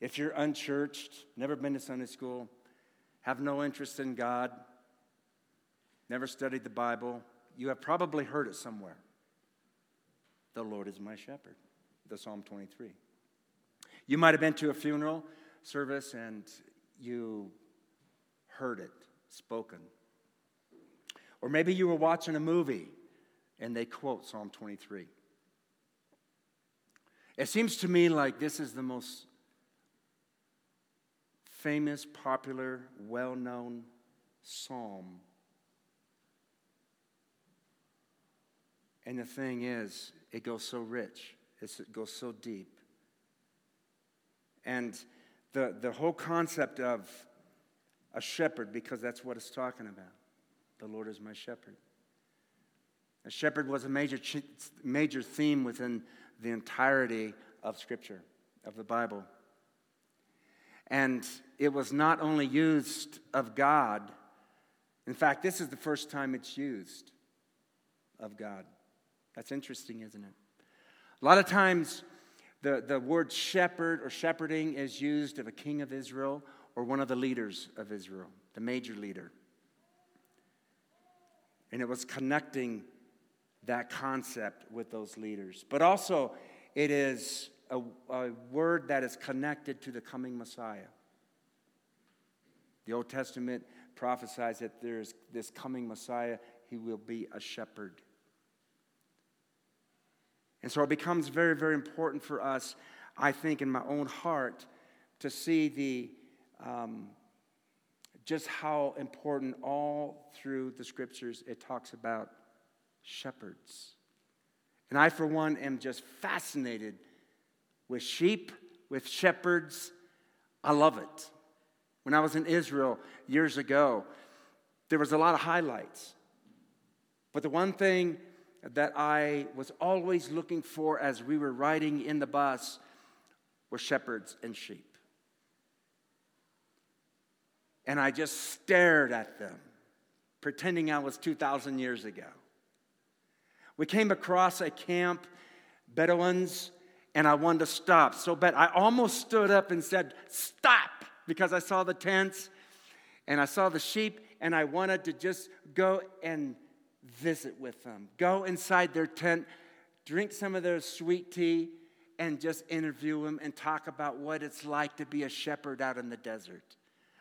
If you're unchurched, never been to Sunday school, have no interest in God, never studied the Bible, you have probably heard it somewhere. The Lord is my shepherd, the Psalm 23. You might have been to a funeral service and you heard it spoken. Or maybe you were watching a movie and they quote Psalm 23. It seems to me like this is the most famous, popular, well known psalm. And the thing is, it goes so rich, it goes so deep. And the, the whole concept of a shepherd, because that's what it's talking about the Lord is my shepherd. A shepherd was a major, major theme within the entirety of Scripture, of the Bible. And it was not only used of God, in fact, this is the first time it's used of God. That's interesting, isn't it? A lot of times, the, the word shepherd or shepherding is used of a king of Israel or one of the leaders of Israel, the major leader. And it was connecting that concept with those leaders. But also, it is a, a word that is connected to the coming Messiah. The Old Testament prophesies that there's this coming Messiah, he will be a shepherd. And so it becomes very, very important for us, I think, in my own heart, to see the um, just how important all through the scriptures it talks about shepherds. And I, for one, am just fascinated with sheep, with shepherds. I love it. When I was in Israel years ago, there was a lot of highlights. But the one thing that I was always looking for as we were riding in the bus were shepherds and sheep. And I just stared at them, pretending I was 2,000 years ago. We came across a camp, Bedouins, and I wanted to stop so bad. I almost stood up and said, Stop, because I saw the tents and I saw the sheep, and I wanted to just go and visit with them. Go inside their tent, drink some of their sweet tea, and just interview them and talk about what it's like to be a shepherd out in the desert.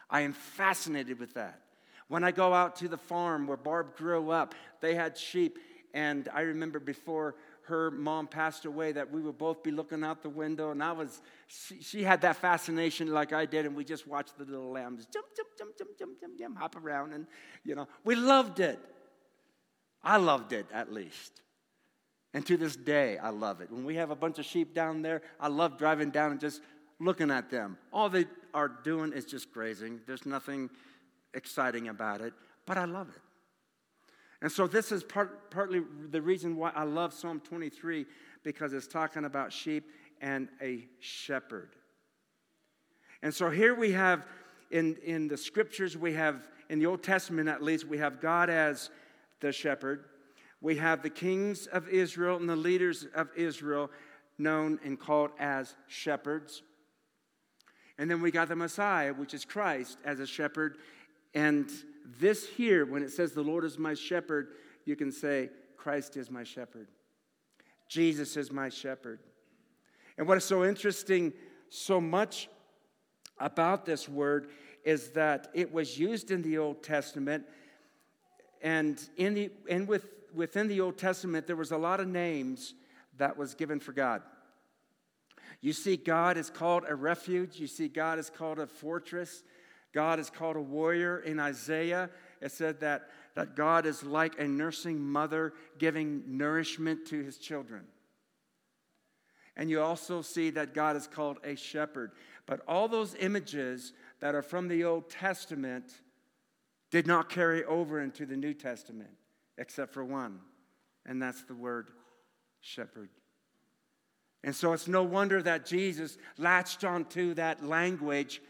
I am fascinated with that. When I go out to the farm where Barb grew up, they had sheep, and I remember before her mom passed away that we would both be looking out the window and i was she, she, had that fascination like i did and we just watched the little lambs jump jump jump jump jump jump jump hop around and you know we loved it I loved it at least. And to this day, I love it. When we have a bunch of sheep down there, I love driving down and just looking at them. All they are doing is just grazing, there's nothing exciting about it, but I love it. And so, this is part, partly the reason why I love Psalm 23 because it's talking about sheep and a shepherd. And so, here we have in, in the scriptures, we have, in the Old Testament at least, we have God as the shepherd. We have the kings of Israel and the leaders of Israel known and called as shepherds. And then we got the Messiah, which is Christ, as a shepherd. And this here, when it says, The Lord is my shepherd, you can say, Christ is my shepherd. Jesus is my shepherd. And what is so interesting, so much about this word, is that it was used in the Old Testament and, in the, and with, within the Old Testament, there was a lot of names that was given for God. You see, God is called a refuge. You see, God is called a fortress. God is called a warrior. In Isaiah, it said that, that God is like a nursing mother giving nourishment to his children. And you also see that God is called a shepherd. But all those images that are from the Old Testament did not carry over into the New Testament, except for one, and that's the word shepherd. And so it's no wonder that Jesus latched onto that language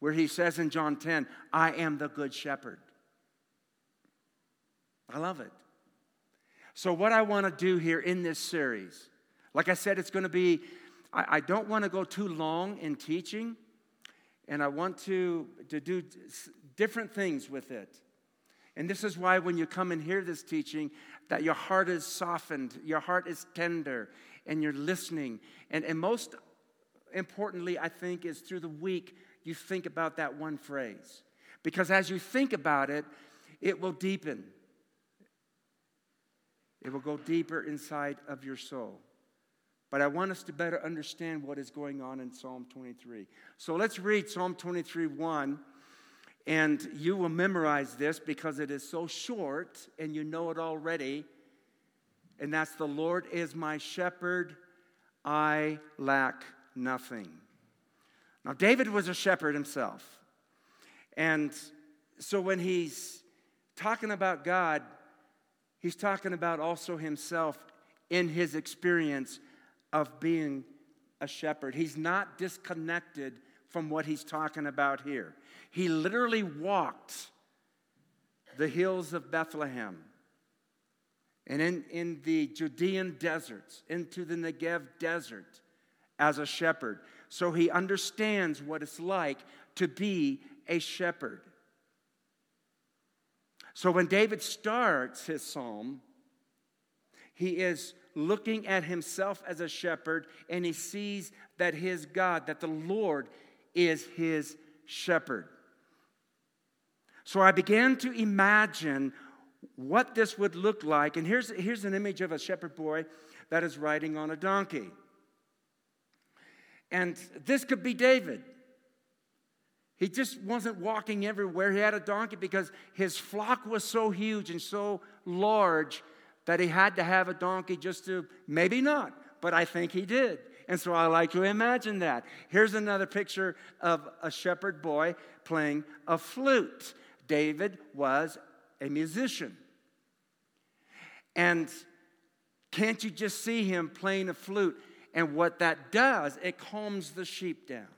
where he says in John 10, I am the good shepherd. I love it. So, what I want to do here in this series, like I said, it's going to be, I, I don't want to go too long in teaching and I want to, to do different things with it. And this is why when you come and hear this teaching, that your heart is softened, your heart is tender, and you're listening. And, and most importantly, I think, is through the week, you think about that one phrase. Because as you think about it, it will deepen. It will go deeper inside of your soul. But I want us to better understand what is going on in Psalm 23. So let's read Psalm 23 1. And you will memorize this because it is so short and you know it already. And that's the Lord is my shepherd, I lack nothing. Now, David was a shepherd himself. And so when he's talking about God, he's talking about also himself in his experience of being a shepherd. He's not disconnected from what he's talking about here. He literally walked the hills of Bethlehem and in, in the Judean deserts, into the Negev desert as a shepherd. So he understands what it's like to be a shepherd. So when David starts his psalm, he is looking at himself as a shepherd and he sees that his God, that the Lord is his shepherd. So I began to imagine what this would look like. And here's, here's an image of a shepherd boy that is riding on a donkey. And this could be David. He just wasn't walking everywhere. He had a donkey because his flock was so huge and so large that he had to have a donkey just to, maybe not, but I think he did. And so I like to imagine that. Here's another picture of a shepherd boy playing a flute. David was a musician. And can't you just see him playing a flute? And what that does, it calms the sheep down,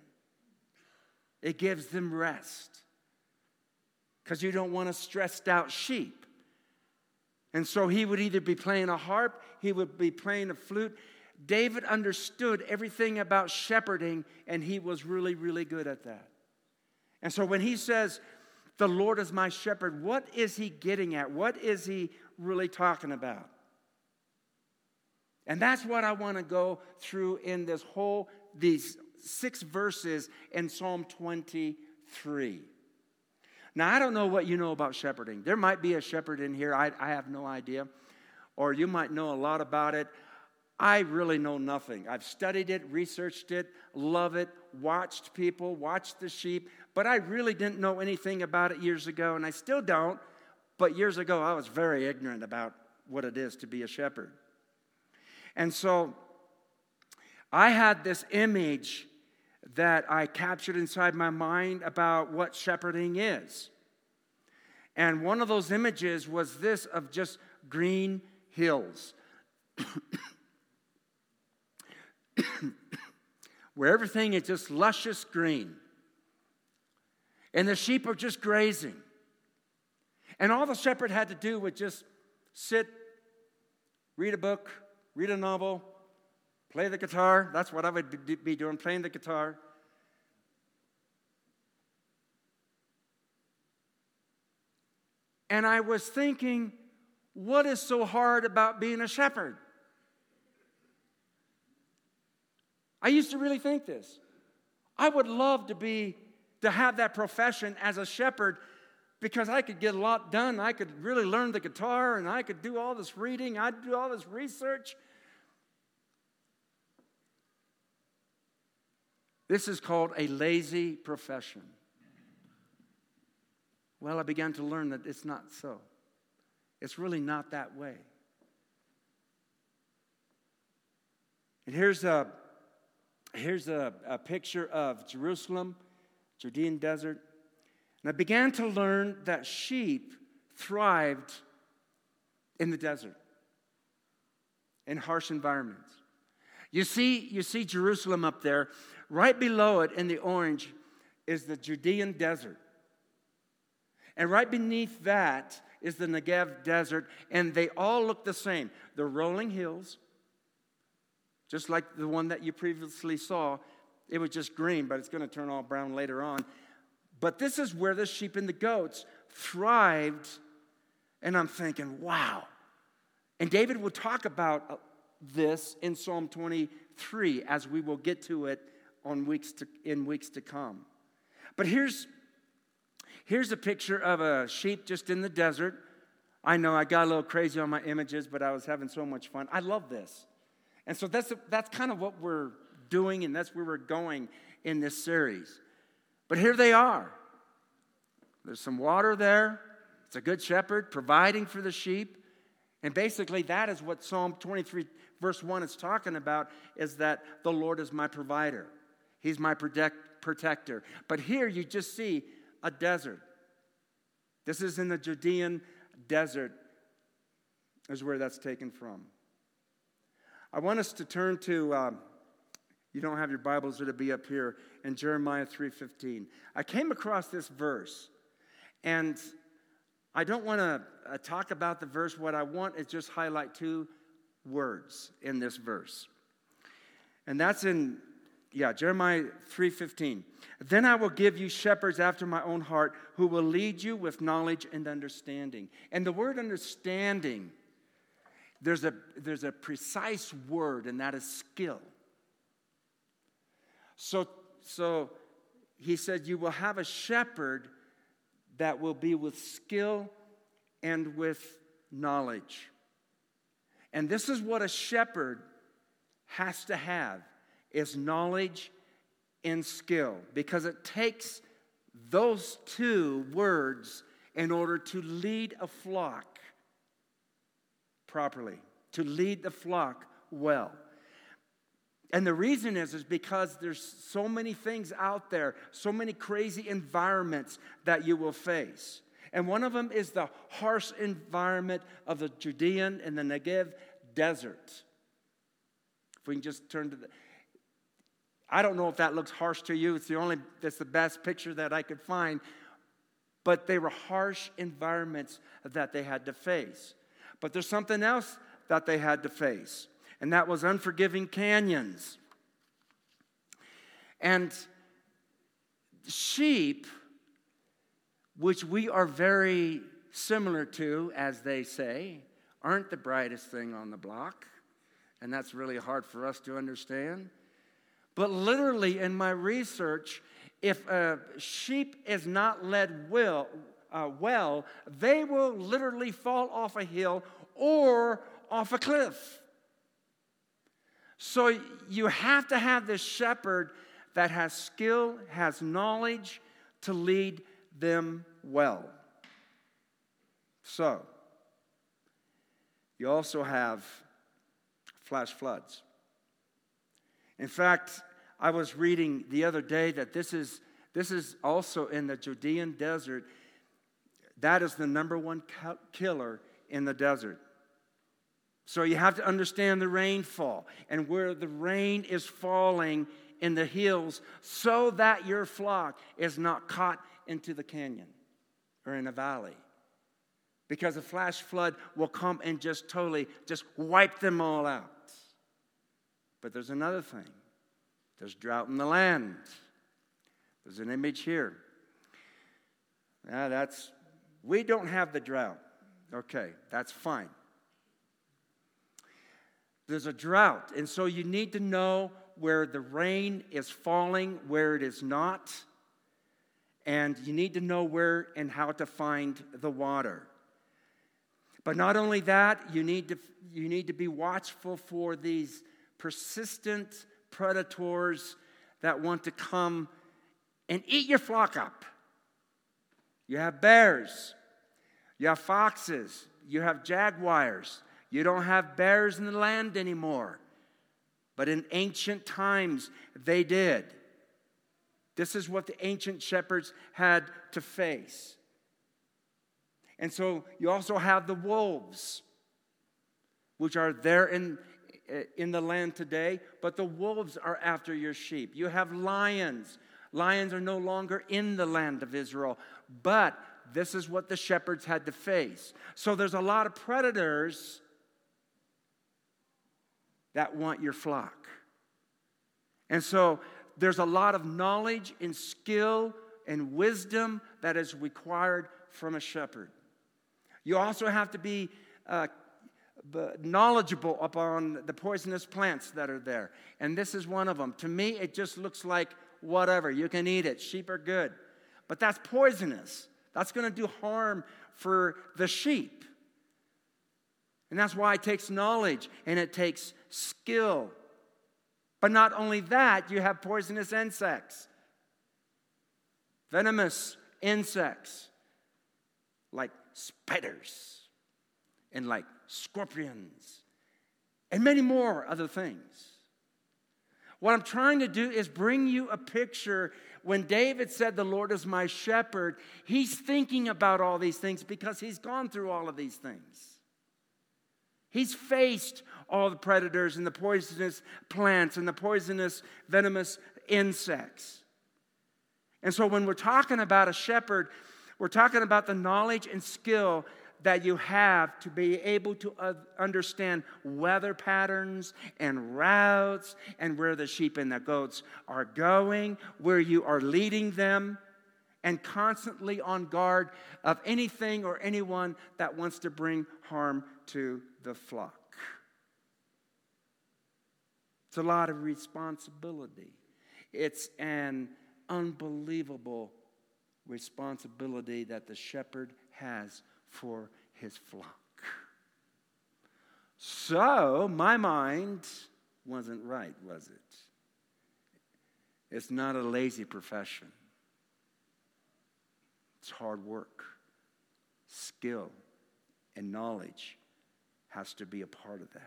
it gives them rest. Because you don't want a stressed out sheep. And so he would either be playing a harp, he would be playing a flute. David understood everything about shepherding, and he was really, really good at that. And so when he says, The Lord is my shepherd, what is he getting at? What is he really talking about? And that's what I want to go through in this whole, these six verses in Psalm 23. Now, I don't know what you know about shepherding. There might be a shepherd in here, I, I have no idea. Or you might know a lot about it. I really know nothing. I've studied it, researched it, love it, watched people, watched the sheep, but I really didn't know anything about it years ago, and I still don't. But years ago, I was very ignorant about what it is to be a shepherd. And so I had this image that I captured inside my mind about what shepherding is. And one of those images was this of just green hills. Where everything is just luscious green. And the sheep are just grazing. And all the shepherd had to do was just sit, read a book, read a novel, play the guitar. That's what I would be doing, playing the guitar. And I was thinking, what is so hard about being a shepherd? I used to really think this. I would love to be to have that profession as a shepherd because I could get a lot done. I could really learn the guitar and I could do all this reading, I'd do all this research. This is called a lazy profession. Well, I began to learn that it's not so. It's really not that way. And here's a, here's a, a picture of Jerusalem, Judean desert. And I began to learn that sheep thrived in the desert, in harsh environments. You see, you see Jerusalem up there. Right below it in the orange is the Judean desert. And right beneath that is the Negev desert, and they all look the same. They're rolling hills, just like the one that you previously saw It was just green, but it's going to turn all brown later on. But this is where the sheep and the goats thrived. And I'm thinking, wow. And David will talk about uh, this in Psalm 23 as we will get to it on weeks to, in weeks to come. But here's, here's a picture of a sheep just in the desert. I know I got a little crazy on my images, but I was having so much fun. I love this. And so that's, that's kind of what we're doing, and that's where we're going in this series. But here they are. There's some water there. It's a good shepherd providing for the sheep. And basically, that is what Psalm 23, verse 1 is talking about is that the Lord is my provider. He's my protect, protector. But here you just see a desert. This is in the Judean desert, is where that's taken from. I want us to turn to. Um, you don't have your Bibles, it'll be up here in Jeremiah 3:15. I came across this verse, and I don't want to uh, talk about the verse. What I want is just highlight two words in this verse. And that's in yeah, Jeremiah 3:15. Then I will give you shepherds after my own heart who will lead you with knowledge and understanding. And the word understanding there's a there's a precise word and that is skill. So so he said you will have a shepherd that will be with skill and with knowledge. And this is what a shepherd has to have is knowledge and skill because it takes those two words in order to lead a flock properly, to lead the flock well. And the reason is is because there's so many things out there, so many crazy environments that you will face. And one of them is the harsh environment of the Judean and the Negev desert. If we can just turn to the I don't know if that looks harsh to you. It's the only, that's the best picture that I could find. But they were harsh environments that they had to face. But there's something else that they had to face, and that was unforgiving canyons. And sheep, which we are very similar to, as they say, aren't the brightest thing on the block. And that's really hard for us to understand. But literally, in my research, if a sheep is not led well, uh, well, they will literally fall off a hill or off a cliff. So you have to have this shepherd that has skill, has knowledge to lead them well. So, you also have flash floods. In fact, I was reading the other day that this is, this is also in the Judean desert. That is the number one killer in the desert. So you have to understand the rainfall and where the rain is falling in the hills so that your flock is not caught into the canyon or in a valley. Because a flash flood will come and just totally just wipe them all out. But there's another thing there's drought in the land. There's an image here. Yeah, that's, we don't have the drought. Okay, that's fine. There's a drought, and so you need to know where the rain is falling, where it is not, and you need to know where and how to find the water. But not only that, you need to, you need to be watchful for these persistent predators that want to come and eat your flock up. You have bears, you have foxes, you have jaguars. You don't have bears in the land anymore. But in ancient times, they did. This is what the ancient shepherds had to face. And so you also have the wolves, which are there in, in the land today, but the wolves are after your sheep. You have lions. Lions are no longer in the land of Israel, but this is what the shepherds had to face. So there's a lot of predators that want your flock. And so there's a lot of knowledge and skill and wisdom that is required from a shepherd. You also have to be uh, knowledgeable upon the poisonous plants that are there. And this is one of them. To me, it just looks like whatever. You can eat it. Sheep are good. But that's poisonous. That's going to do harm for the sheep. And that's why it takes knowledge and it takes skill. But not only that, you have poisonous insects, venomous insects like spiders and like scorpions and many more other things. What I'm trying to do is bring you a picture. When David said, The Lord is my shepherd, he's thinking about all these things because he's gone through all of these things. He's faced all the predators and the poisonous plants and the poisonous, venomous insects. And so when we're talking about a shepherd, we're talking about the knowledge and skill that you have to be able to understand weather patterns and routes and where the sheep and the goats are going, where you are leading them, and constantly on guard of anything or anyone that wants to bring harm to the flock. It's a lot of responsibility. It's an unbelievable responsibility that the shepherd has for his flock. So, my mind wasn't right, was it? It's not a lazy profession. It's hard work, skill, and knowledge has to be a part of that.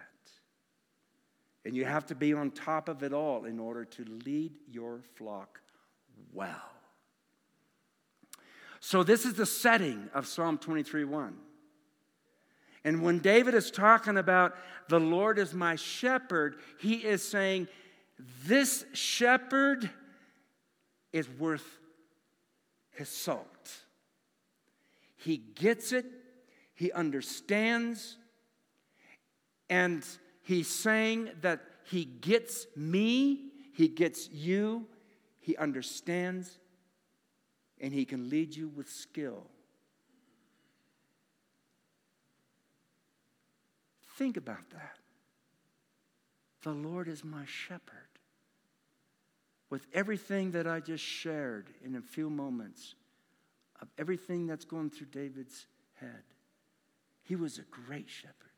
And you have to be on top of it all in order to lead your flock well. So, this is the setting of Psalm 23 1. And when David is talking about the Lord is my shepherd, he is saying, This shepherd is worth his salt. He gets it, he understands, and he's saying that he gets me, he gets you, he understands, and He can lead you with skill. Think about that. The Lord is my shepherd. With everything that I just shared in a few moments, of everything that's going through David's head, he was a great shepherd.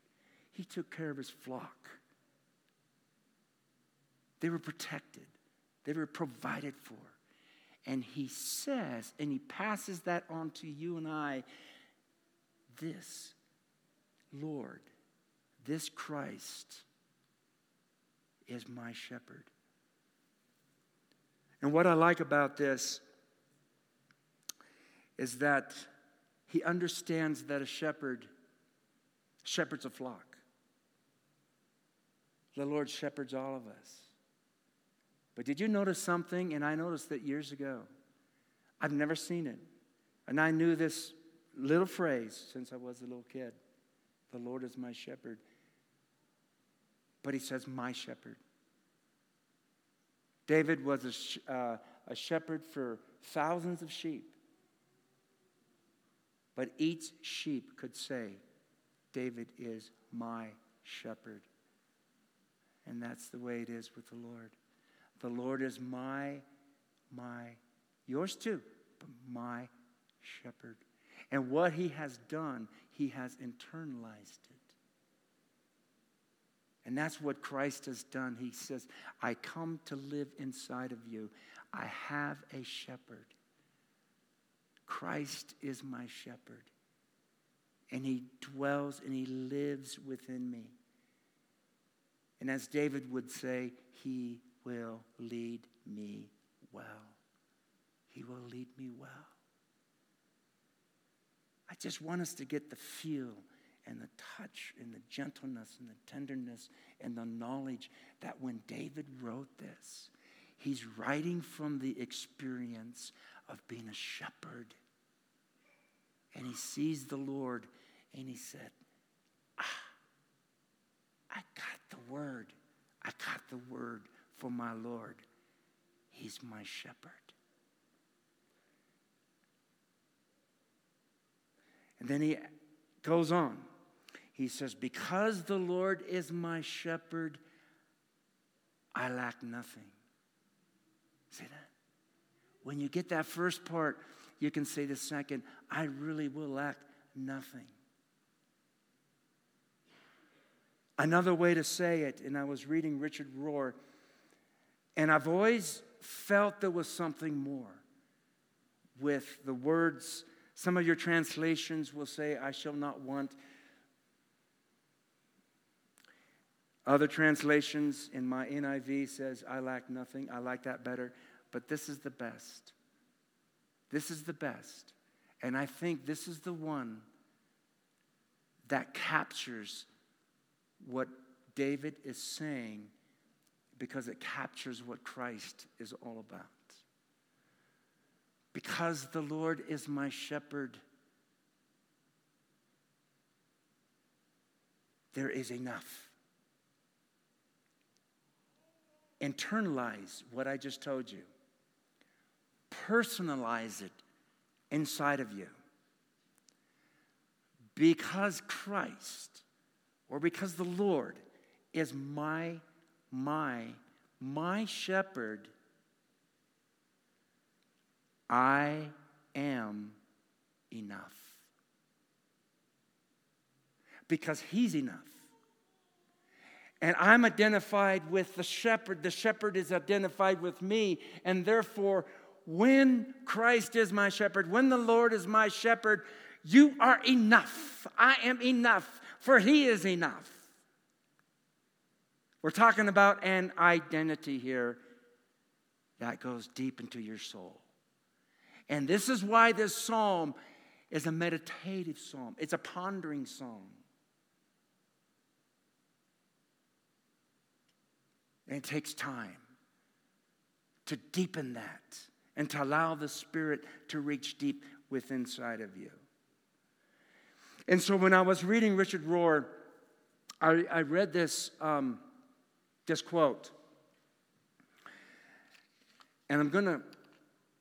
He took care of his flock. They were protected, they were provided for. And he says, and he passes that on to you and I this Lord, this Christ is my shepherd. And what I like about this is that he understands that a shepherd shepherds a flock. The Lord shepherds all of us. But did you notice something? And I noticed that years ago. I've never seen it. And I knew this little phrase since I was a little kid The Lord is my shepherd. But he says, My shepherd. David was a, sh- uh, a shepherd for thousands of sheep. But each sheep could say, David is my shepherd. And that's the way it is with the Lord. The Lord is my, my, yours too, but my shepherd. And what he has done, he has internalized it. And that's what Christ has done. He says, I come to live inside of you. I have a shepherd. Christ is my shepherd. And he dwells and he lives within me. And as David would say, he will lead me well. He will lead me well. I just want us to get the feel and the touch and the gentleness and the tenderness and the knowledge that when David wrote this, he's writing from the experience of being a shepherd. And he sees the Lord and he said, Ah, I got the word. I got the word for my Lord. He's my shepherd. And then he goes on. He says, Because the Lord is my shepherd, I lack nothing. See that? When you get that first part, you can say the second, I really will lack nothing. Another way to say it, and I was reading Richard Rohr, and I've always felt there was something more with the words. Some of your translations will say, I shall not want. Other translations in my NIV says, I lack nothing. I like that better. But this is the best. This is the best. And I think this is the one that captures what David is saying because it captures what Christ is all about. Because the Lord is my shepherd, there is enough. Internalize what I just told you, personalize it inside of you. Because Christ or because the Lord is my, my, my shepherd, I am enough. Because He's enough. And I'm identified with the shepherd. The shepherd is identified with me. And therefore, when Christ is my shepherd, when the Lord is my shepherd, you are enough. I am enough for he is enough. We're talking about an identity here that goes deep into your soul. And this is why this psalm is a meditative psalm, it's a pondering psalm. And it takes time to deepen that and to allow the Spirit to reach deep within inside of you. And so when I was reading Richard Rohr, I, I read this, um, this quote. And I'm going to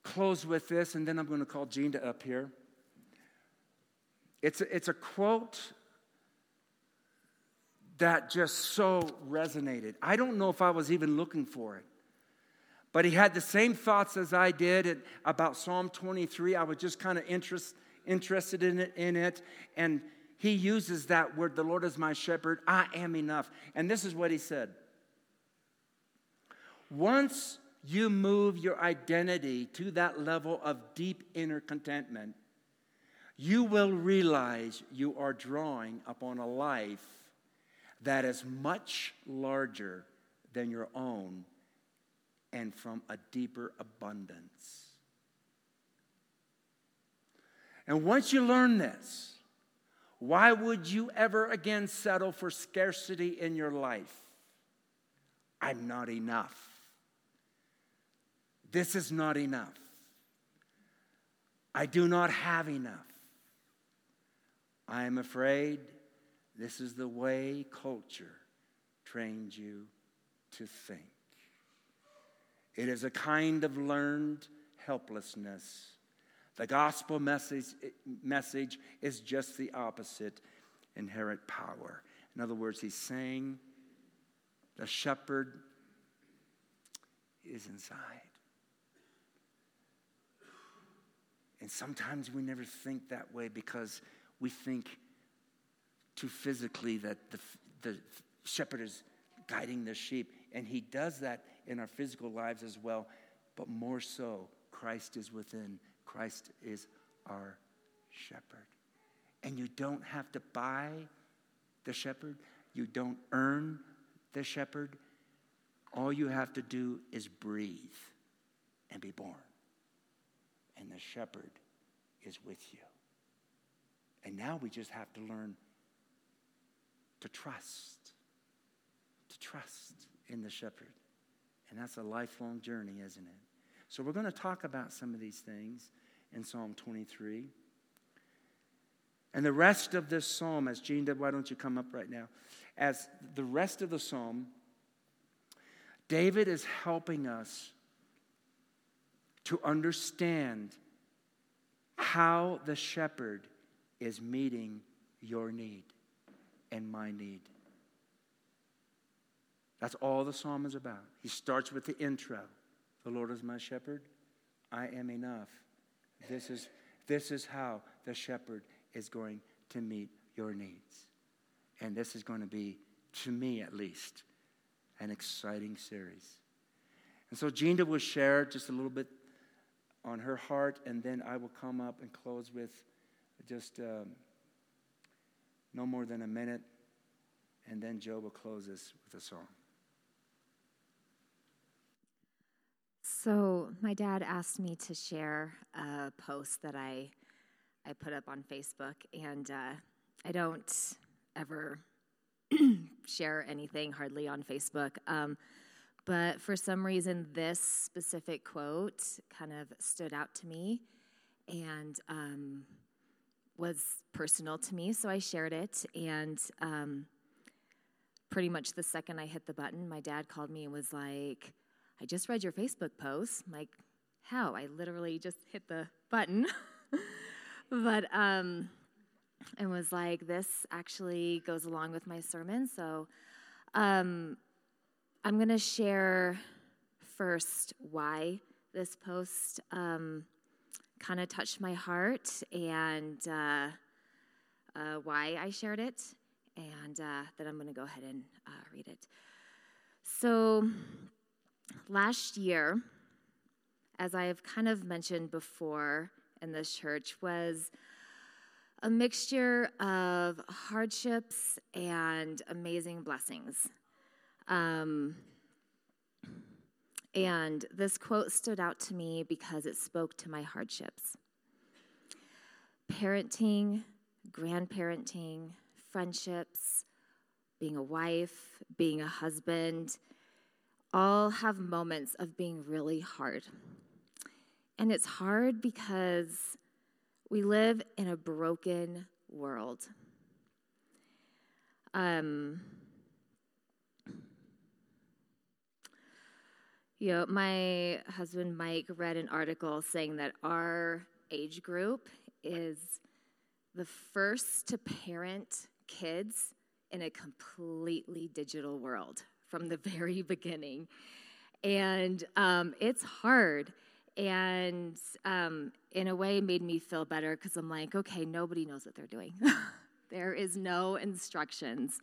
close with this, and then I'm going to call Gina up here. It's a, it's a quote that just so resonated. I don't know if I was even looking for it. But he had the same thoughts as I did about Psalm 23. I was just kind of interested interested in it, in it. And he uses that word, the Lord is my shepherd, I am enough. And this is what he said Once you move your identity to that level of deep inner contentment, you will realize you are drawing upon a life that is much larger than your own and from a deeper abundance. And once you learn this, why would you ever again settle for scarcity in your life? I'm not enough. This is not enough. I do not have enough. I am afraid this is the way culture trains you to think. It is a kind of learned helplessness the gospel message, message is just the opposite inherent power. In other words, he's saying the shepherd is inside. And sometimes we never think that way because we think too physically that the, the shepherd is guiding the sheep. And he does that in our physical lives as well, but more so, Christ is within Christ is our shepherd. And you don't have to buy the shepherd, you don't earn the shepherd. All you have to do is breathe and be born. And the shepherd is with you. And now we just have to learn to trust, to trust in the shepherd. And that's a lifelong journey, isn't it? So we're going to talk about some of these things in Psalm 23. And the rest of this psalm, as Gene did, why don't you come up right now? As the rest of the psalm, David is helping us to understand how the shepherd is meeting your need and my need. That's all the psalm is about. He starts with the intro The Lord is my shepherd, I am enough. This is, this is how the shepherd is going to meet your needs. And this is going to be, to me at least, an exciting series. And so Gina will share just a little bit on her heart, and then I will come up and close with just um, no more than a minute, and then Joe will close us with a song. So, my dad asked me to share a post that I, I put up on Facebook, and uh, I don't ever share anything hardly on Facebook. Um, but for some reason, this specific quote kind of stood out to me and um, was personal to me, so I shared it. And um, pretty much the second I hit the button, my dad called me and was like, I just read your Facebook post. I'm like, how? I literally just hit the button. but, um, and was like, this actually goes along with my sermon. So, um, I'm going to share first why this post um, kind of touched my heart and uh, uh, why I shared it, and uh, then I'm going to go ahead and uh, read it. So, last year, as I have kind of mentioned before in this church, was a mixture of hardships and amazing blessings. Um, and this quote stood out to me because it spoke to my hardships. Parenting, grandparenting, friendships, being a wife, being a husband, all have moments of being really hard. And it's hard because we live in a broken world. Um, You know, my husband Mike read an article saying that our age group is the first to parent kids in a completely digital world from the very beginning. And um, it's hard. And um, in a way, made me feel better because I'm like, okay, nobody knows what they're doing. there is no instructions.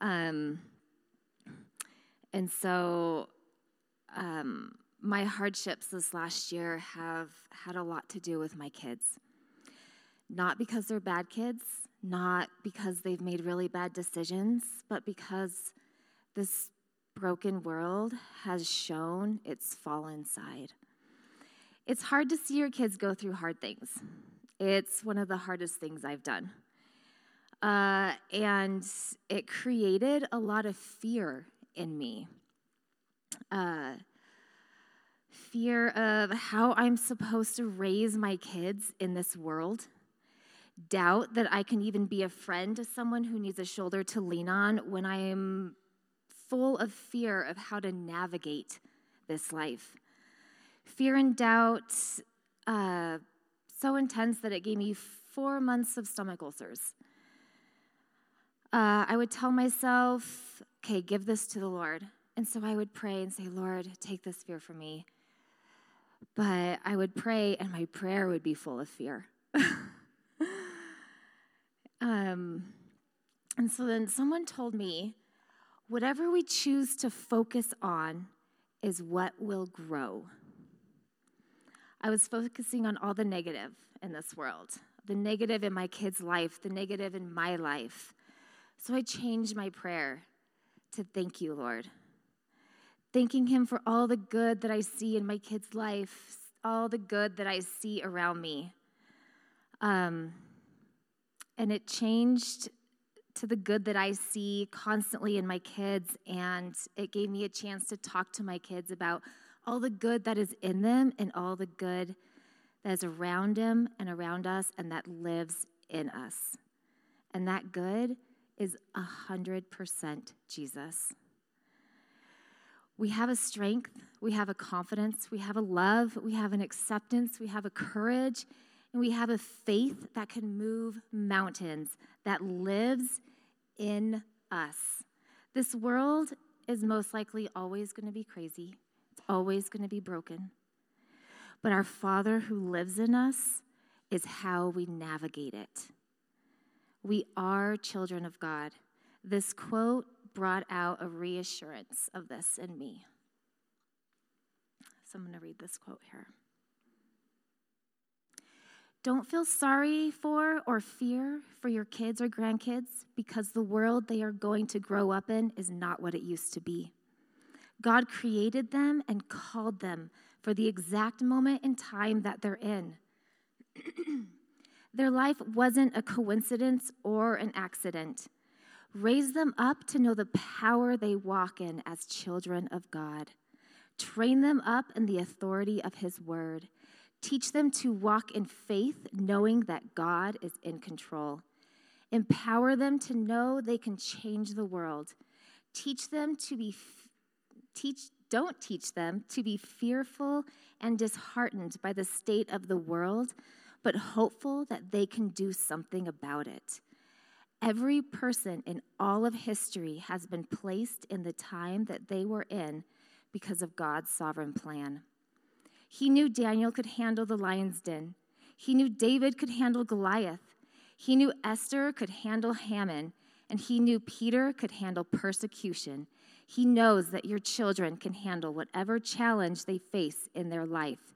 Um, and so um, my hardships this last year have had a lot to do with my kids. Not because they're bad kids, not because they've made really bad decisions, but because this broken world has shown its fallen side. It's hard to see your kids go through hard things. It's one of the hardest things I've done. Uh, and it created a lot of fear in me uh, fear of how I'm supposed to raise my kids in this world, doubt that I can even be a friend to someone who needs a shoulder to lean on when I am full of fear of how to navigate this life. Fear and doubt, uh, so intense that it gave me four months of stomach ulcers. Uh, I would tell myself, okay, give this to the Lord. And so I would pray and say, Lord, take this fear from me. But I would pray, and my prayer would be full of fear. um, and so then someone told me, whatever we choose to focus on is what will grow. I was focusing on all the negative in this world the negative in my kid's life, the negative in my life. So I changed my prayer to thank you, Lord thanking Him for all the good that I see in my kids' life, all the good that I see around me. Um, and it changed to the good that I see constantly in my kids, and it gave me a chance to talk to my kids about all the good that is in them and all the good that is around them and around us and that lives in us. And that good is 100% Jesus We have a strength, we have a confidence, we have a love, we have an acceptance, we have a courage, and we have a faith that can move mountains, that lives in us. This world is most likely always going to be crazy, it's always going to be broken. But our Father who lives in us is how we navigate it. We are children of God. This quote brought out a reassurance of this in me. So I'm going to read this quote here. Don't feel sorry for or fear for your kids or grandkids because the world they are going to grow up in is not what it used to be. God created them and called them for the exact moment in time that they're in. Their life wasn't a coincidence or an accident. Raise them up to know the power they walk in as children of God. Train them up in the authority of His word. Teach them to walk in faith, knowing that God is in control. Empower them to know they can change the world. Teach them to be teach don't teach them to be fearful and disheartened by the state of the world, but hopeful that they can do something about it. Every person in all of history has been placed in the time that they were in because of God's sovereign plan. He knew Daniel could handle the lion's den. He knew David could handle Goliath. He knew Esther could handle Haman. And he knew Peter could handle persecution. He knows that your children can handle whatever challenge they face in their life.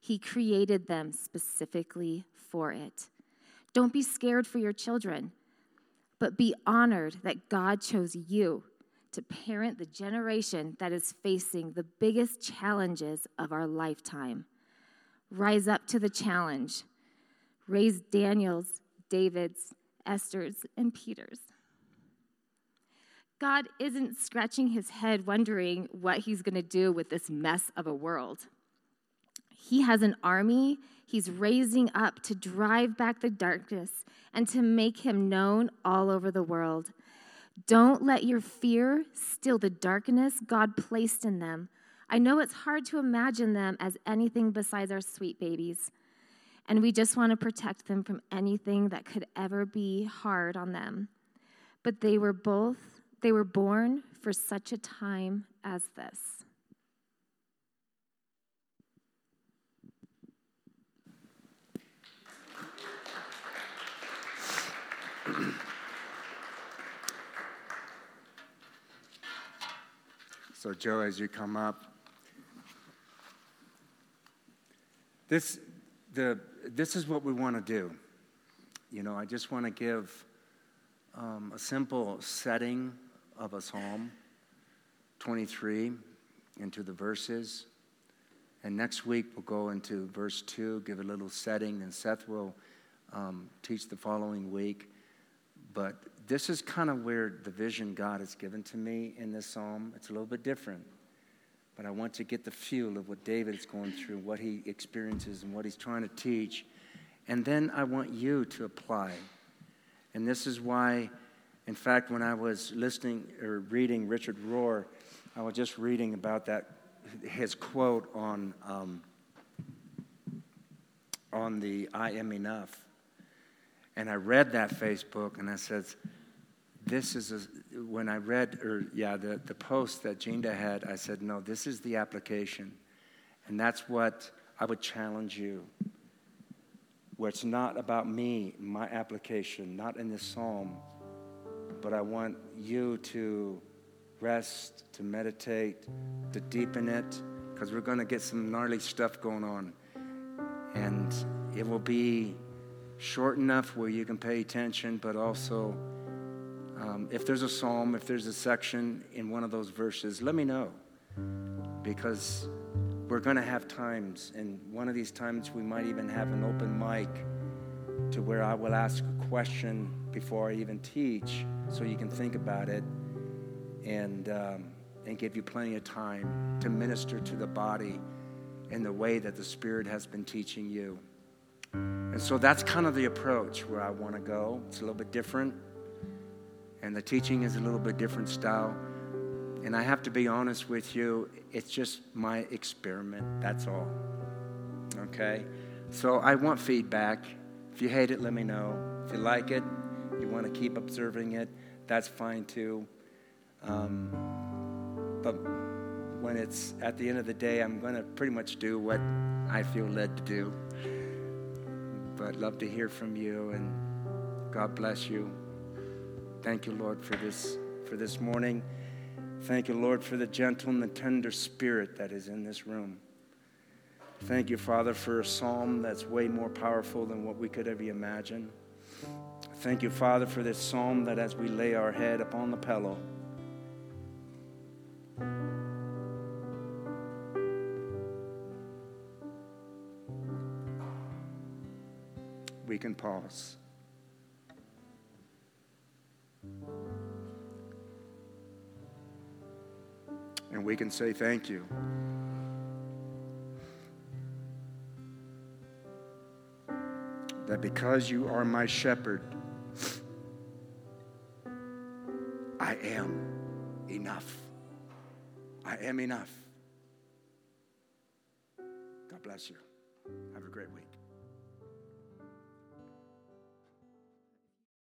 He created them specifically for it. Don't be scared for your children, but be honored that God chose you to parent the generation that is facing the biggest challenges of our lifetime. Rise up to the challenge. Raise Daniel's, David's, Esther's, and Peter's. God isn't scratching his head wondering what he's going to do with this mess of a world. He has an army he's raising up to drive back the darkness and to make him known all over the world. Don't let your fear steal the darkness God placed in them. I know it's hard to imagine them as anything besides our sweet babies, and we just want to protect them from anything that could ever be hard on them. But they were both, they were born for such a time as this. So, Joe, as you come up, this, the, this is what we want to do. You know, I just want to give um, a simple setting of a psalm 23 into the verses. And next week we'll go into verse 2, give a little setting, and Seth will um, teach the following week. But this is kind of where the vision God has given to me in this psalm. It's a little bit different, but I want to get the feel of what David is going through, what he experiences, and what he's trying to teach. And then I want you to apply. And this is why, in fact, when I was listening or reading Richard Rohr, I was just reading about that, his quote on, um, on the I am enough. And I read that Facebook and I said, this is a, when I read, or yeah, the, the post that Jinda had, I said, no, this is the application. And that's what I would challenge you. Where it's not about me, my application, not in this psalm, but I want you to rest, to meditate, to deepen it, because we're going to get some gnarly stuff going on. And it will be short enough where you can pay attention, but also um, if there's a psalm, if there's a section in one of those verses, let me know. Because we're going to have times, and one of these times we might even have an open mic to where I will ask a question before I even teach so you can think about it and, um, and give you plenty of time to minister to the body in the way that the Spirit has been teaching you. And so that's kind of the approach where I want to go. It's a little bit different, and the teaching is a little bit different style. And I have to be honest with you, it's just my experiment. That's all. Okay? So I want feedback. If you hate it, let me know. If you like it, you want to keep observing it, that's fine too. Um, but when it's at the end of the day, I'm going to pretty much do what I feel led to do. I'd love to hear from you, and God bless you. Thank you, Lord, for this for this morning. Thank you, Lord, for the gentle and the tender spirit that is in this room. Thank you, Father, for a psalm that's way more powerful than what we could ever imagine. Thank you, Father, for this psalm that as we lay our head upon the pillow, we can pause. And we can say thank you. That because you are my shepherd, I am enough. I am enough. God bless you. Have a great week.